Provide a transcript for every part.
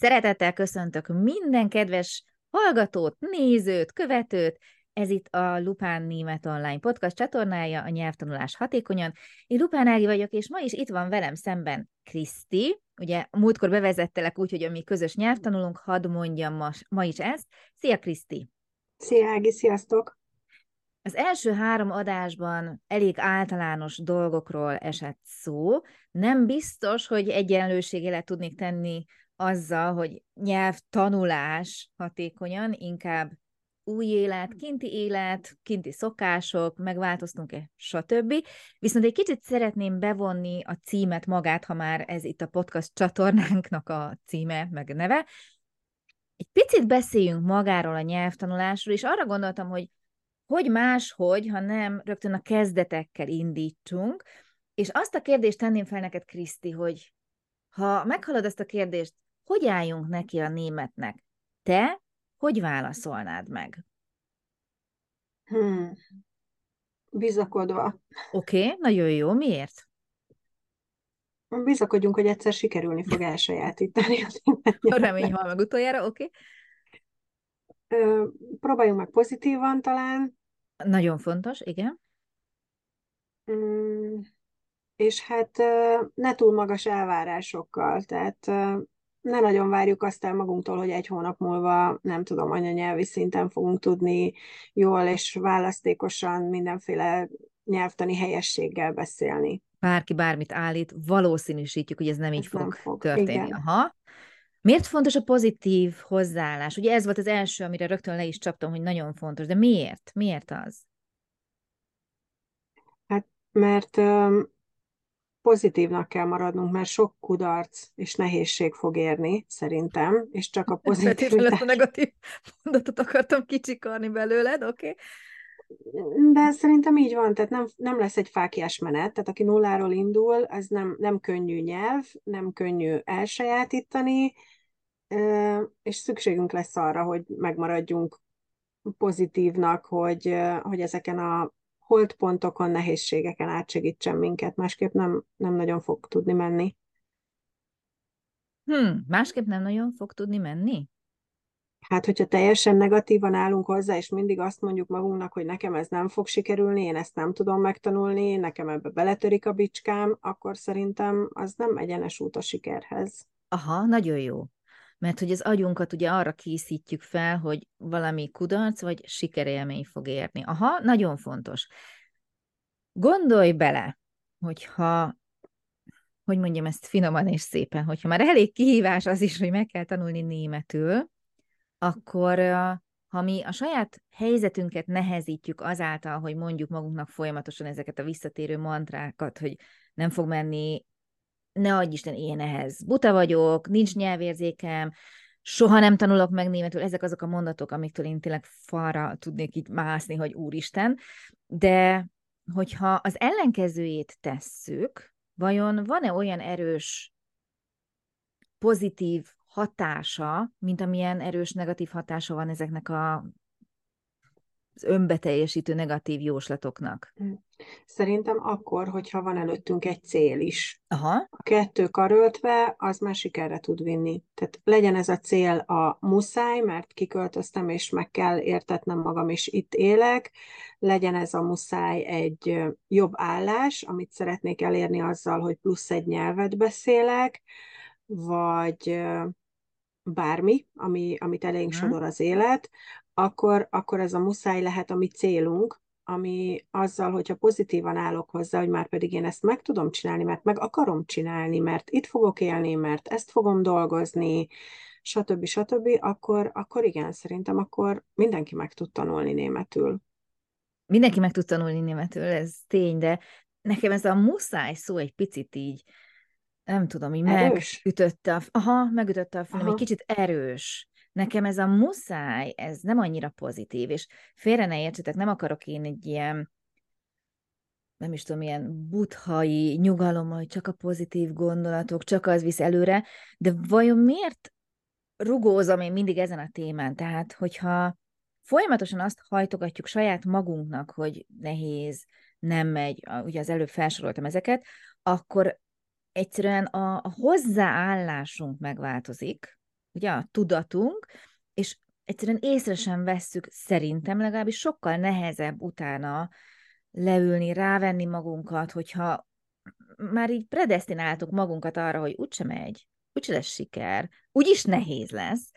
Szeretettel köszöntök minden kedves hallgatót, nézőt, követőt. Ez itt a Lupán Német Online podcast csatornája, a nyelvtanulás hatékonyan. Én Lupán Ági vagyok, és ma is itt van velem szemben Kriszti. Ugye múltkor bevezettelek úgy, hogy a mi közös nyelvtanulunk, hadd mondjam ma, ma is ezt. Szia Kriszti! Szia Ági, sziasztok! Az első három adásban elég általános dolgokról esett szó. Nem biztos, hogy egyenlőségére tudnék tenni azzal, hogy nyelvtanulás hatékonyan, inkább új élet, kinti élet, kinti szokások, megváltoztunk-e, stb. Viszont egy kicsit szeretném bevonni a címet magát, ha már ez itt a podcast csatornánknak a címe, meg neve. Egy picit beszéljünk magáról a nyelvtanulásról, és arra gondoltam, hogy hogy máshogy, ha nem rögtön a kezdetekkel indítsunk, és azt a kérdést tenném fel neked, Kriszti, hogy ha meghalad ezt a kérdést, hogy álljunk neki a németnek? Te hogy válaszolnád meg? Hmm. Bizakodva. Oké, okay, nagyon jó. Miért? Bizakodjunk, hogy egyszer sikerülni fog elsajátítani a német Remény hal meg utoljára, oké. Okay. Próbáljunk meg pozitívan talán. Nagyon fontos, igen. Mm, és hát ne túl magas elvárásokkal, tehát ne nagyon várjuk azt el magunktól, hogy egy hónap múlva, nem tudom, anyanyelvi szinten fogunk tudni jól és választékosan mindenféle nyelvtani helyességgel beszélni. Bárki bármit állít, valószínűsítjük, hogy ez nem ez így fog, nem fog történni. Igen. Aha. Miért fontos a pozitív hozzáállás? Ugye ez volt az első, amire rögtön le is csaptam, hogy nagyon fontos, de miért? Miért az? Hát, mert pozitívnak kell maradnunk, mert sok kudarc és nehézség fog érni, szerintem, és csak a pozitív... a negatív mondatot akartam kicsikarni belőled, oké? Okay. De szerintem így van, tehát nem, nem lesz egy fákjás menet, tehát aki nulláról indul, az nem, nem könnyű nyelv, nem könnyű elsajátítani, és szükségünk lesz arra, hogy megmaradjunk pozitívnak, hogy, hogy ezeken a holdpontokon, nehézségeken átsegítsen minket, másképp nem, nem nagyon fog tudni menni. Hmm, másképp nem nagyon fog tudni menni? Hát, hogyha teljesen negatívan állunk hozzá, és mindig azt mondjuk magunknak, hogy nekem ez nem fog sikerülni, én ezt nem tudom megtanulni, nekem ebbe beletörik a bicskám, akkor szerintem az nem egyenes út a sikerhez. Aha, nagyon jó mert hogy az agyunkat ugye arra készítjük fel, hogy valami kudarc vagy sikerélmény fog érni. Aha, nagyon fontos. Gondolj bele, hogyha, hogy mondjam ezt finoman és szépen, hogyha már elég kihívás az is, hogy meg kell tanulni németül, akkor ha mi a saját helyzetünket nehezítjük azáltal, hogy mondjuk magunknak folyamatosan ezeket a visszatérő mantrákat, hogy nem fog menni, ne adj Isten, én ehhez buta vagyok, nincs nyelvérzékem, soha nem tanulok meg németül, ezek azok a mondatok, amiktől én tényleg falra tudnék így mászni, hogy úristen, de hogyha az ellenkezőjét tesszük, vajon van-e olyan erős pozitív hatása, mint amilyen erős negatív hatása van ezeknek a önbeteljesítő negatív jóslatoknak? Hm. Szerintem akkor, hogyha van előttünk egy cél is. Aha. A kettő karöltve, az már sikerre tud vinni. Tehát legyen ez a cél a muszáj, mert kiköltöztem, és meg kell értetnem magam, és itt élek. Legyen ez a muszáj egy jobb állás, amit szeretnék elérni azzal, hogy plusz egy nyelvet beszélek, vagy bármi, ami, amit elénk mhm. sodor az élet, akkor, akkor ez a muszáj lehet a mi célunk, ami azzal, hogyha pozitívan állok hozzá, hogy már pedig én ezt meg tudom csinálni, mert meg akarom csinálni, mert itt fogok élni, mert ezt fogom dolgozni, stb. stb., akkor, akkor igen, szerintem akkor mindenki meg tud tanulni németül. Mindenki meg tud tanulni németül, ez tény, de nekem ez a muszáj szó egy picit így, nem tudom, így erős? megütötte a, aha, megütötte a film, egy kicsit erős nekem ez a muszáj, ez nem annyira pozitív, és félre ne értsetek, nem akarok én egy ilyen nem is tudom, ilyen buthai nyugalom, hogy csak a pozitív gondolatok, csak az visz előre, de vajon miért rugózom én mindig ezen a témán? Tehát, hogyha folyamatosan azt hajtogatjuk saját magunknak, hogy nehéz, nem megy, ugye az előbb felsoroltam ezeket, akkor egyszerűen a, a hozzáállásunk megváltozik, ugye a tudatunk, és egyszerűen észre sem vesszük, szerintem legalábbis sokkal nehezebb utána leülni, rávenni magunkat, hogyha már így predestináltuk magunkat arra, hogy úgyse megy, úgyse lesz siker, úgyis nehéz lesz.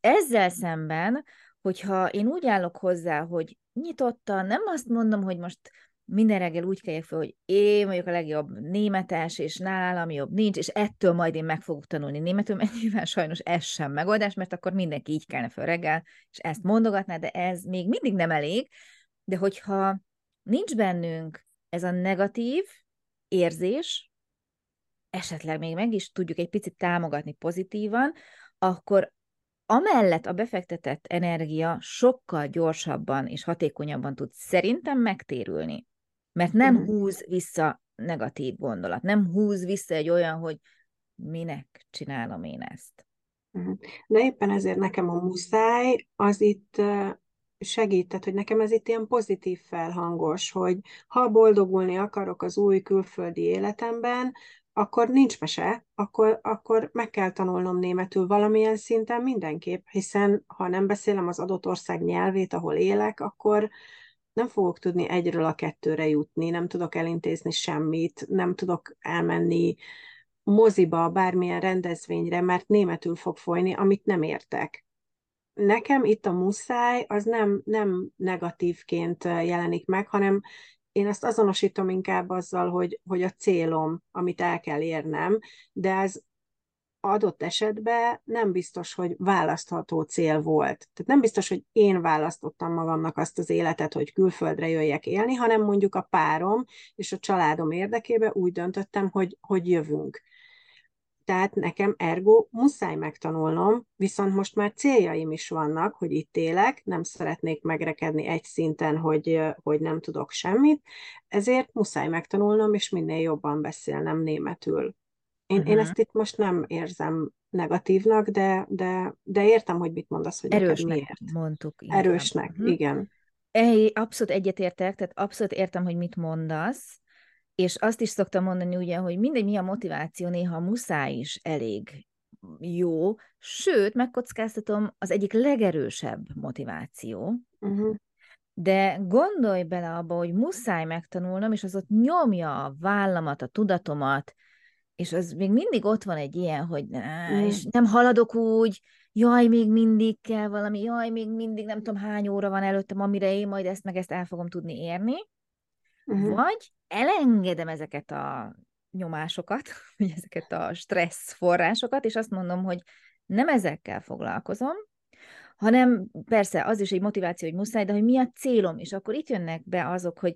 Ezzel szemben, hogyha én úgy állok hozzá, hogy nyitottan, nem azt mondom, hogy most minden reggel úgy keljek fel, hogy én vagyok a legjobb németes, és nálam jobb nincs, és ettől majd én meg fogok tanulni németül, mert nyilván sajnos ez sem megoldás, mert akkor mindenki így kelne fel reggel, és ezt mondogatná, de ez még mindig nem elég. De hogyha nincs bennünk ez a negatív érzés, esetleg még meg is tudjuk egy picit támogatni pozitívan, akkor amellett a befektetett energia sokkal gyorsabban és hatékonyabban tud szerintem megtérülni. Mert nem uh-huh. húz vissza negatív gondolat, nem húz vissza egy olyan, hogy minek csinálom én ezt. Uh-huh. De éppen ezért nekem a muszáj az itt segített, hogy nekem ez itt ilyen pozitív felhangos, hogy ha boldogulni akarok az új külföldi életemben, akkor nincs mese, akkor, akkor meg kell tanulnom németül valamilyen szinten mindenképp, hiszen ha nem beszélem az adott ország nyelvét, ahol élek, akkor nem fogok tudni egyről a kettőre jutni, nem tudok elintézni semmit, nem tudok elmenni moziba, bármilyen rendezvényre, mert németül fog folyni, amit nem értek. Nekem itt a muszáj az nem, nem negatívként jelenik meg, hanem én ezt azonosítom inkább azzal, hogy, hogy a célom, amit el kell érnem, de ez adott esetben nem biztos, hogy választható cél volt. Tehát nem biztos, hogy én választottam magamnak azt az életet, hogy külföldre jöjjek élni, hanem mondjuk a párom és a családom érdekében úgy döntöttem, hogy, hogy jövünk. Tehát nekem ergo muszáj megtanulnom, viszont most már céljaim is vannak, hogy itt élek, nem szeretnék megrekedni egy szinten, hogy, hogy nem tudok semmit, ezért muszáj megtanulnom, és minél jobban beszélnem németül. Én, uh-huh. én ezt itt most nem érzem negatívnak, de, de, de értem, hogy mit mondasz, hogy Erősnek miért. mondtuk. Inkább. Erősnek, uh-huh. igen. É, abszolút egyetértek, tehát abszolút értem, hogy mit mondasz, és azt is szoktam mondani ugye, hogy mindegy, mi a motiváció, néha muszáj is elég jó, sőt, megkockáztatom, az egyik legerősebb motiváció, uh-huh. de gondolj bele abba, hogy muszáj megtanulnom, és az ott nyomja a vállamat, a tudatomat, és az még mindig ott van egy ilyen, hogy ne, mm. és nem haladok úgy, jaj, még mindig kell valami, jaj, még mindig nem tudom hány óra van előttem, amire én majd ezt meg ezt el fogom tudni érni, uh-huh. vagy elengedem ezeket a nyomásokat, vagy ezeket a stressz forrásokat, és azt mondom, hogy nem ezekkel foglalkozom, hanem persze az is egy motiváció, hogy muszáj, de hogy mi a célom, és akkor itt jönnek be azok, hogy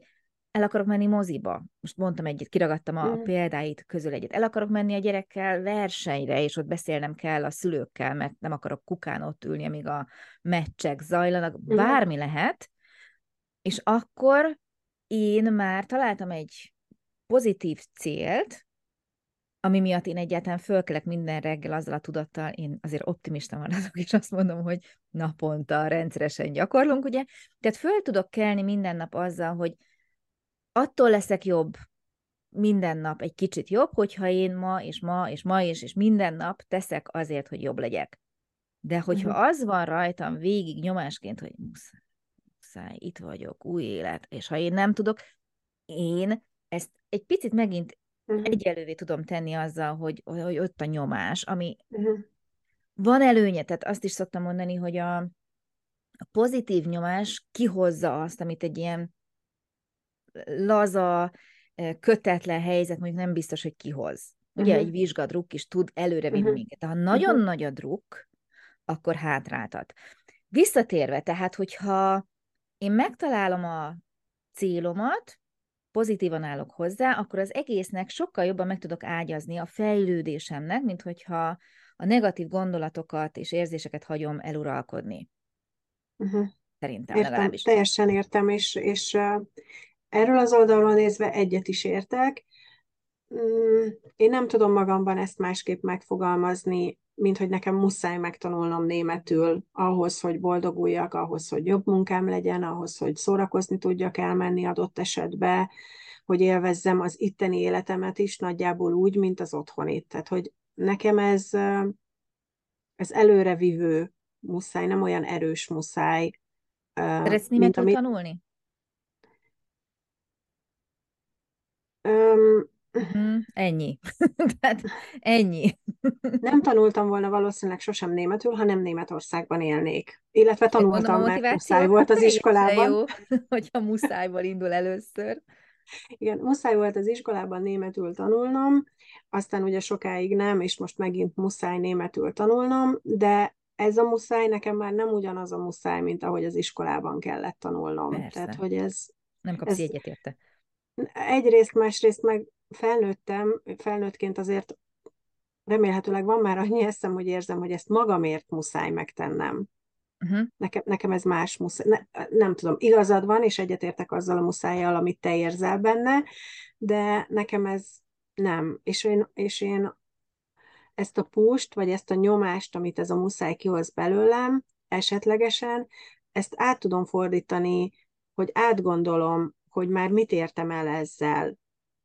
el akarok menni moziba. Most mondtam egyet, kiragadtam a, mm. példáit közül egyet. El akarok menni a gyerekkel versenyre, és ott beszélnem kell a szülőkkel, mert nem akarok kukán ott ülni, amíg a meccsek zajlanak. Mm. Bármi lehet. És akkor én már találtam egy pozitív célt, ami miatt én egyáltalán fölkelek minden reggel azzal a tudattal, én azért optimista maradok, és azt mondom, hogy naponta rendszeresen gyakorlunk, ugye? Tehát föl tudok kelni minden nap azzal, hogy attól leszek jobb, minden nap egy kicsit jobb, hogyha én ma és ma és ma is, és minden nap teszek azért, hogy jobb legyek. De hogyha uh-huh. az van rajtam végig nyomásként, hogy muszáj, muszáj, itt vagyok, új élet, és ha én nem tudok, én ezt egy picit megint uh-huh. egyelővé tudom tenni azzal, hogy, hogy ott a nyomás, ami uh-huh. van előnye, tehát azt is szoktam mondani, hogy a, a pozitív nyomás kihozza azt, amit egy ilyen laza, kötetlen helyzet mondjuk nem biztos, hogy kihoz. Ugye uh-huh. egy vizsgadruk is tud előre vinni uh-huh. minket. Ha nagyon uh-huh. nagy a druk, akkor hátráltat. Visszatérve, tehát, hogyha én megtalálom a célomat, pozitívan állok hozzá, akkor az egésznek sokkal jobban meg tudok ágyazni a fejlődésemnek, mint hogyha a negatív gondolatokat és érzéseket hagyom eluralkodni. Uh-huh. Szerintem értem, legalábbis. Teljesen értem, és, és Erről az oldalról nézve egyet is értek. Mm, én nem tudom magamban ezt másképp megfogalmazni, mint hogy nekem muszáj megtanulnom németül ahhoz, hogy boldoguljak, ahhoz, hogy jobb munkám legyen, ahhoz, hogy szórakozni tudjak elmenni adott esetbe, hogy élvezzem az itteni életemet is nagyjából úgy, mint az otthonit. Tehát, hogy nekem ez ez előrevívő muszáj, nem olyan erős muszáj. Szeretsz németül ami... tanulni? Um, Mm, ennyi. Tehát ennyi. nem tanultam volna valószínűleg sosem németül, ha nem Németországban élnék. Illetve tanultam, mert muszáj volt az iskolában. Jó, hogyha muszájból indul először. Igen, muszáj volt az iskolában németül tanulnom, aztán ugye sokáig nem, és most megint muszáj németül tanulnom, de ez a muszáj nekem már nem ugyanaz a muszáj, mint ahogy az iskolában kellett tanulnom. Persze. Tehát, hogy ez... Nem kapsz ez, egyet érte. Egyrészt, másrészt meg felnőttem, felnőttként azért remélhetőleg van már annyi eszem, hogy érzem, hogy ezt magamért muszáj megtennem. Uh-huh. Nekem, nekem ez más muszáj. Ne, nem tudom, igazad van, és egyetértek azzal a muszájjal, amit te érzel benne, de nekem ez nem. És én, és én ezt a pust, vagy ezt a nyomást, amit ez a muszáj kihoz belőlem, esetlegesen, ezt át tudom fordítani, hogy átgondolom, hogy már mit értem el ezzel,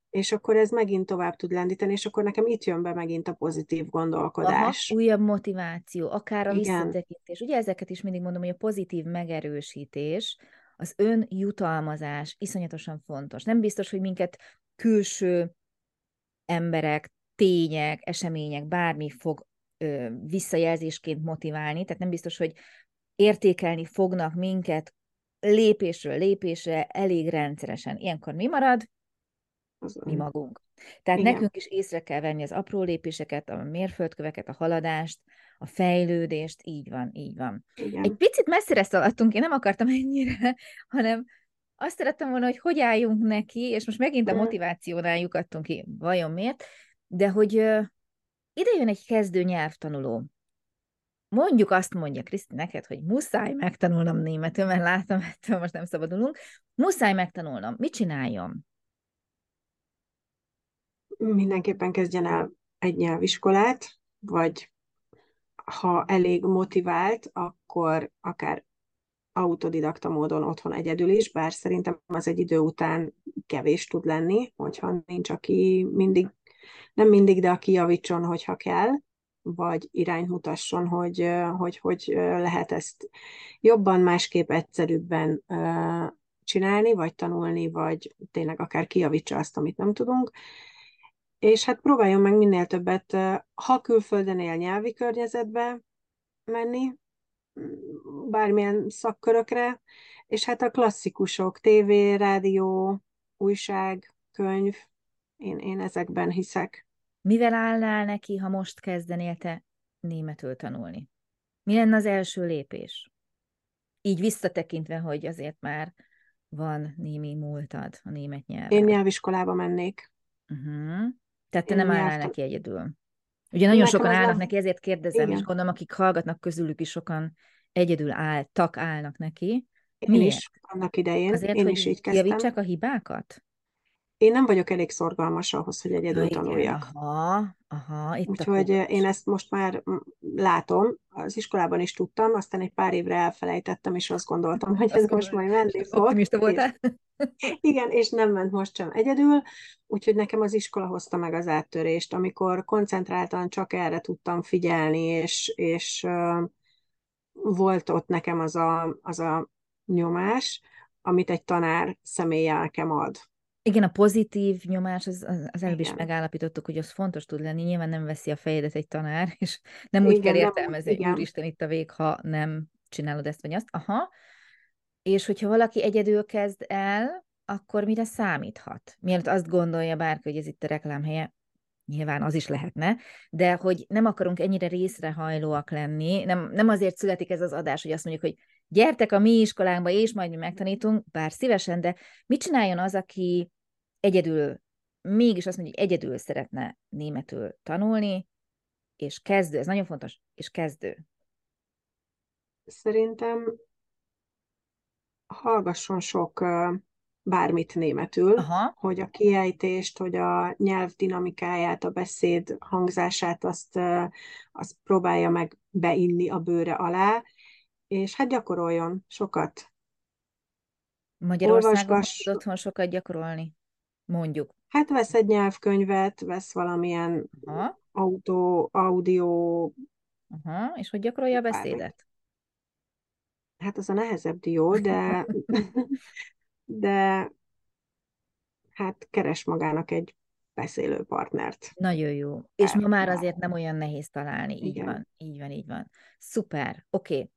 és akkor ez megint tovább tud lendíteni, és akkor nekem itt jön be megint a pozitív gondolkodás. Aha, újabb motiváció, akár a Igen. visszatekintés. Ugye ezeket is mindig mondom, hogy a pozitív megerősítés, az önjutalmazás iszonyatosan fontos. Nem biztos, hogy minket külső emberek, tények, események, bármi fog ö, visszajelzésként motiválni, tehát nem biztos, hogy értékelni fognak minket lépésről lépésre elég rendszeresen. Ilyenkor mi marad? Mi magunk. Tehát Igen. nekünk is észre kell venni az apró lépéseket, a mérföldköveket, a haladást, a fejlődést, így van, így van. Igen. Egy picit messzire szaladtunk, én nem akartam ennyire, hanem azt szerettem volna, hogy hogy álljunk neki, és most megint a motivációnál lyukadtunk ki, vajon miért, de hogy ide jön egy kezdő nyelvtanuló. Mondjuk azt mondja Kriszti neked, hogy muszáj megtanulnom németül, mert látom, ettől most nem szabadulunk, muszáj megtanulnom. Mit csináljon? mindenképpen kezdjen el egy nyelviskolát, vagy ha elég motivált, akkor akár autodidakta módon otthon egyedül is, bár szerintem az egy idő után kevés tud lenni, hogyha nincs, aki mindig, nem mindig, de aki javítson, hogyha kell, vagy irányt mutasson, hogy, hogy hogy lehet ezt jobban, másképp, egyszerűbben csinálni, vagy tanulni, vagy tényleg akár kijavítsa azt, amit nem tudunk és hát próbáljon meg minél többet, ha külföldön él nyelvi környezetbe menni, bármilyen szakkörökre, és hát a klasszikusok, tévé, rádió, újság, könyv, én, én ezekben hiszek. Mivel állnál neki, ha most kezdenél te németül tanulni? Mi lenne az első lépés? Így visszatekintve, hogy azért már van némi múltad a német nyelven. Én nyelviskolába mennék. Uh-huh. Tehát te Én nem állnál neki egyedül. Ugye nagyon Nekem sokan állnak neki, ezért kérdezem, Igen. és gondolom, akik hallgatnak közülük is sokan egyedül álltak, állnak neki. Én Miért? is annak idején. Azért, Én hogy is így kezdtem. javítsák a hibákat? Én nem vagyok elég szorgalmas ahhoz, hogy egyedül ja, tanuljak. Aha, aha, itt Úgyhogy én ezt most már látom, az iskolában is tudtam, aztán egy pár évre elfelejtettem, és azt gondoltam, hogy ez most majd menni fog. Optimista voltál? Igen, és nem ment most sem egyedül, úgyhogy nekem az iskola hozta meg az áttörést, amikor koncentráltan csak erre tudtam figyelni, és, és uh, volt ott nekem az a, az a nyomás, amit egy tanár személye nekem ad. Igen, a pozitív nyomás, az, az előbb is megállapítottuk, hogy az fontos tud lenni. Nyilván nem veszi a fejedet egy tanár, és nem úgy igen, kell értelmezni, hogy úristen itt a vég, ha nem csinálod ezt vagy azt. Aha. És hogyha valaki egyedül kezd el, akkor mire számíthat? Mielőtt azt gondolja bárki, hogy ez itt a reklámhelye, nyilván az is lehetne, de hogy nem akarunk ennyire részrehajlóak lenni, nem, nem azért születik ez az adás, hogy azt mondjuk, hogy gyertek a mi iskolánkba, és majd mi megtanítunk, bár szívesen, de mit csináljon az, aki egyedül, mégis azt mondja, hogy egyedül szeretne németül tanulni, és kezdő, ez nagyon fontos, és kezdő. Szerintem hallgasson sok bármit németül, Aha. hogy a kiejtést, hogy a nyelv dinamikáját, a beszéd hangzását azt, azt próbálja meg beinni a bőre alá, és hát gyakoroljon sokat. Magyarországon tud otthon sokat gyakorolni? Mondjuk. Hát vesz egy nyelvkönyvet, vesz valamilyen Aha. autó, audio Aha, és hogy gyakorolja a beszédet? Hát az a nehezebb dió, de, de hát keres magának egy beszélő partnert. Nagyon jó. És ma már azért nem olyan nehéz találni. Így Igen. van, így van, így van. Szuper. Oké. Okay.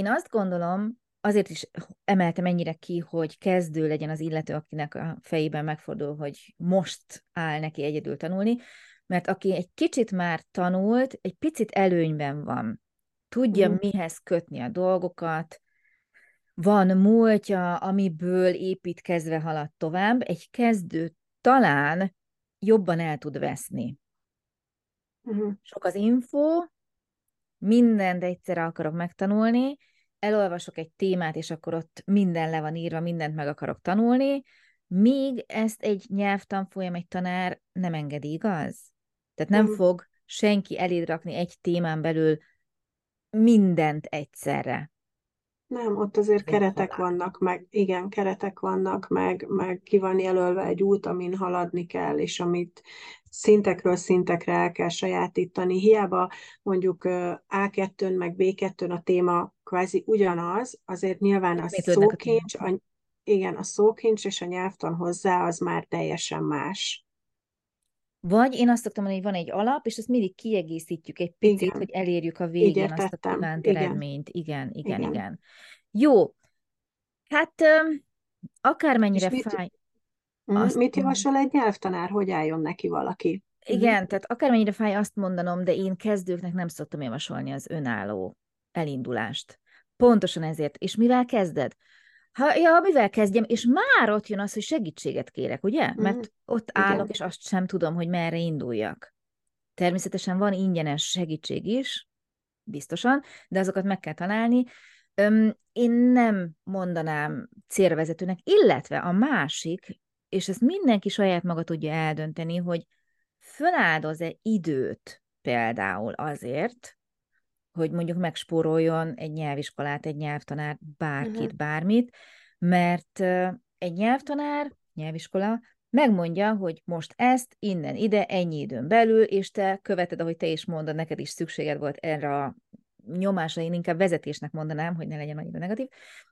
Én azt gondolom, azért is emeltem ennyire ki, hogy kezdő legyen az illető, akinek a fejében megfordul, hogy most áll neki egyedül tanulni, mert aki egy kicsit már tanult, egy picit előnyben van. Tudja, mm. mihez kötni a dolgokat, van múltja, amiből építkezve halad tovább, egy kezdő talán jobban el tud veszni. Uh-huh. Sok az info, mindent egyszerre akarok megtanulni, elolvasok egy témát, és akkor ott minden le van írva, mindent meg akarok tanulni, míg ezt egy nyelvtanfolyam, egy tanár nem engedi, igaz? Tehát nem uh-huh. fog senki eléd rakni egy témán belül mindent egyszerre. Nem, ott azért keretek vannak, meg igen, keretek vannak, meg, meg ki van jelölve egy út, amin haladni kell, és amit szintekről szintekre el kell sajátítani. Hiába mondjuk A2-n, meg B2-n a téma kvázi ugyanaz, azért nyilván a szókincs, a, igen, a szókincs és a nyelvtan hozzá az már teljesen más. Vagy én azt szoktam mondani, hogy van egy alap, és ezt mindig kiegészítjük egy picit, igen. hogy elérjük a végén azt a kívánt igen. eredményt. Igen, igen, igen, igen. Jó. Hát akármennyire mit, fáj. Mhm, azt mit javasol egy nyelvtanár, hogy álljon neki valaki? Igen, uh-huh. tehát akármennyire fáj azt mondanom, de én kezdőknek nem szoktam javasolni az önálló elindulást. Pontosan ezért. És mivel kezded? Ha, ja, mivel kezdjem, és már ott jön az, hogy segítséget kérek, ugye? Mm. Mert ott Igen. állok, és azt sem tudom, hogy merre induljak. Természetesen van ingyenes segítség is, biztosan, de azokat meg kell találni. Öm, én nem mondanám célvezetőnek, illetve a másik, és ezt mindenki saját maga tudja eldönteni, hogy föláldoz-e időt például azért, hogy mondjuk megspóroljon egy nyelviskolát, egy nyelvtanár, bárkit, uh-huh. bármit, mert egy nyelvtanár, nyelviskola megmondja, hogy most ezt, innen, ide, ennyi időn belül, és te követed, ahogy te is mondod, neked is szükséged volt erre a nyomásra, én inkább vezetésnek mondanám, hogy ne legyen annyira negatív.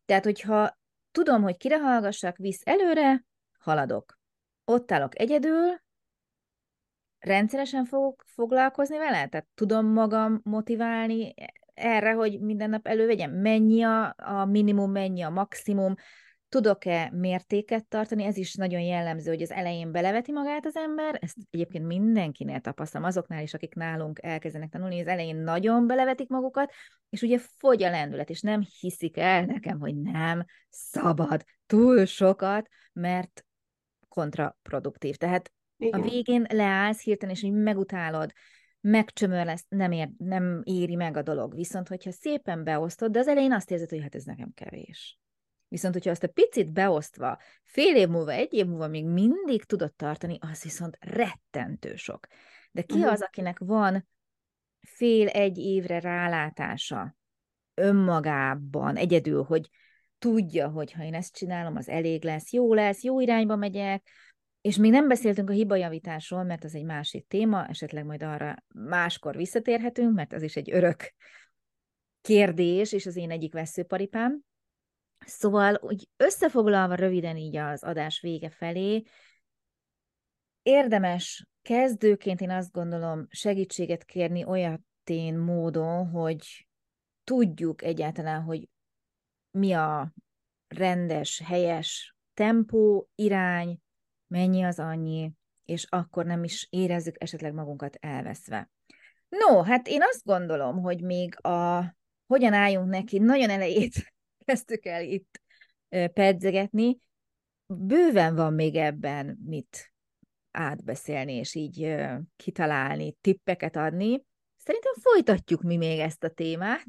Tehát, hogyha tudom, hogy kire hallgassak, visz előre, haladok. Ott állok egyedül, rendszeresen fogok foglalkozni vele? Tehát tudom magam motiválni erre, hogy minden nap elővegyem? Mennyi a, a minimum, mennyi a maximum? Tudok-e mértéket tartani? Ez is nagyon jellemző, hogy az elején beleveti magát az ember, ezt egyébként mindenkinél tapasztalom, azoknál is, akik nálunk elkezdenek tanulni, az elején nagyon belevetik magukat, és ugye fogy a lendület, és nem hiszik el nekem, hogy nem szabad túl sokat, mert kontraproduktív. Tehát igen. A végén leállsz hirtelen, és így megutálod, megcsömör lesz, nem, ér, nem éri meg a dolog. Viszont, hogyha szépen beosztod, de az elején azt érzed, hogy hát ez nekem kevés. Viszont, hogyha azt a picit beosztva, fél év múlva, egy év múlva még mindig tudod tartani, az viszont rettentő sok. De ki uh-huh. az, akinek van fél-egy évre rálátása önmagában, egyedül, hogy tudja, hogy ha én ezt csinálom, az elég lesz, jó lesz, jó irányba megyek, és még nem beszéltünk a hibajavításról, mert az egy másik téma, esetleg majd arra máskor visszatérhetünk, mert az is egy örök kérdés, és az én egyik veszőparipám. Szóval, úgy összefoglalva röviden így az adás vége felé, érdemes kezdőként én azt gondolom segítséget kérni olyatén módon, hogy tudjuk egyáltalán, hogy mi a rendes, helyes tempó, irány, mennyi az annyi, és akkor nem is érezzük esetleg magunkat elveszve. No, hát én azt gondolom, hogy még a hogyan álljunk neki, nagyon elejét kezdtük el itt pedzegetni, bőven van még ebben mit átbeszélni, és így kitalálni, tippeket adni. Szerintem folytatjuk mi még ezt a témát.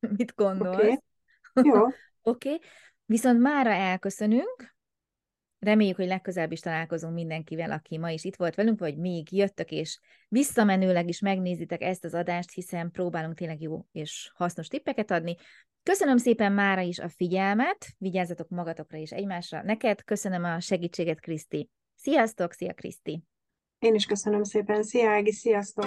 Mit gondolsz? Oké. Okay. Jó. Oké. okay. Viszont mára elköszönünk, Reméljük, hogy legközelebb is találkozunk mindenkivel, aki ma is itt volt velünk, vagy még jöttök, és visszamenőleg is megnézitek ezt az adást, hiszen próbálunk tényleg jó és hasznos tippeket adni. Köszönöm szépen mára is a figyelmet, vigyázzatok magatokra és egymásra. Neked köszönöm a segítséget, Kriszti. Sziasztok, szia Kriszti! Én is köszönöm szépen, szia Ági, sziasztok!